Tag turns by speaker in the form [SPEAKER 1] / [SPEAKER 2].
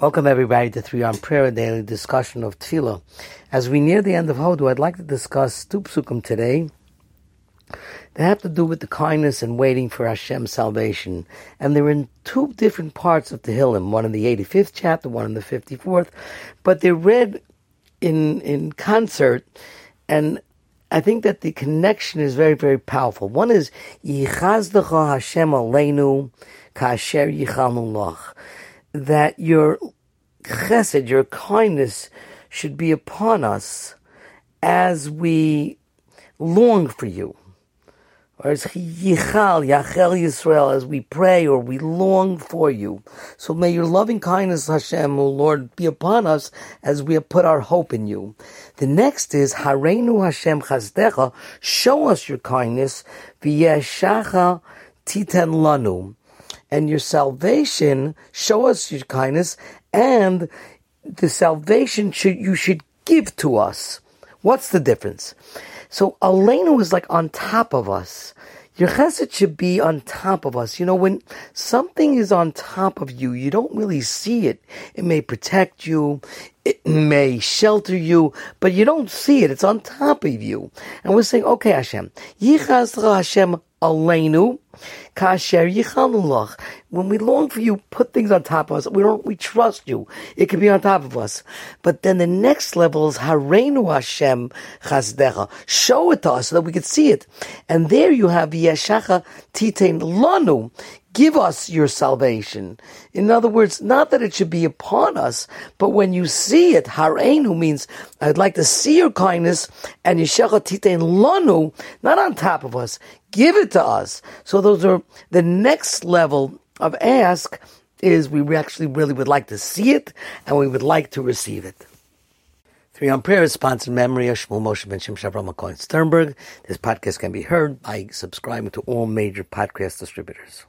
[SPEAKER 1] Welcome everybody to Three on Prayer, a daily discussion of Tefillah. As we near the end of Hodu, I'd like to discuss two psukim today. They have to do with the kindness and waiting for Hashem's salvation. And they're in two different parts of Tehillim, one in the 85th chapter, one in the 54th, but they're read in, in concert, and I think that the connection is very, very powerful. One is, Yichazdecha Hashem Aleinu Kasher Yichalnu that your chesed, your kindness, should be upon us as we long for you. Or as Yichal, Yachel Yisrael, as we pray or we long for you. So may your loving kindness, Hashem, O Lord, be upon us as we have put our hope in you. The next is Hareinu Hashem Chazdecha, show us your kindness, V'yeshacha Titen Lanu and your salvation, show us your kindness, and the salvation should you should give to us. What's the difference? So Aleinu was like on top of us. Your chesed should be on top of us. You know, when something is on top of you, you don't really see it. It may protect you, it may shelter you, but you don't see it. It's on top of you. And we're saying, okay, Hashem, Yichaz Hashem Aleinu, Kasher Yichalulach. When we long for you, put things on top of us. We don't, we trust you. It can be on top of us. But then the next level is Hareinu Hashem Chazdecha. Show it to us so that we could see it. And there you have Yeshacha Titain Lanu give us your salvation. In other words, not that it should be upon us, but when you see it, hareinu means I'd like to see your kindness, and yishecha titein lanu, not on top of us, give it to us. So those are the next level of ask is we actually really would like to see it, and we would like to receive it. Three on Prayer is sponsored memory of Shmuel Moshe Ben Shem Shavram Cohen Sternberg. This podcast can be heard by subscribing to all major podcast distributors.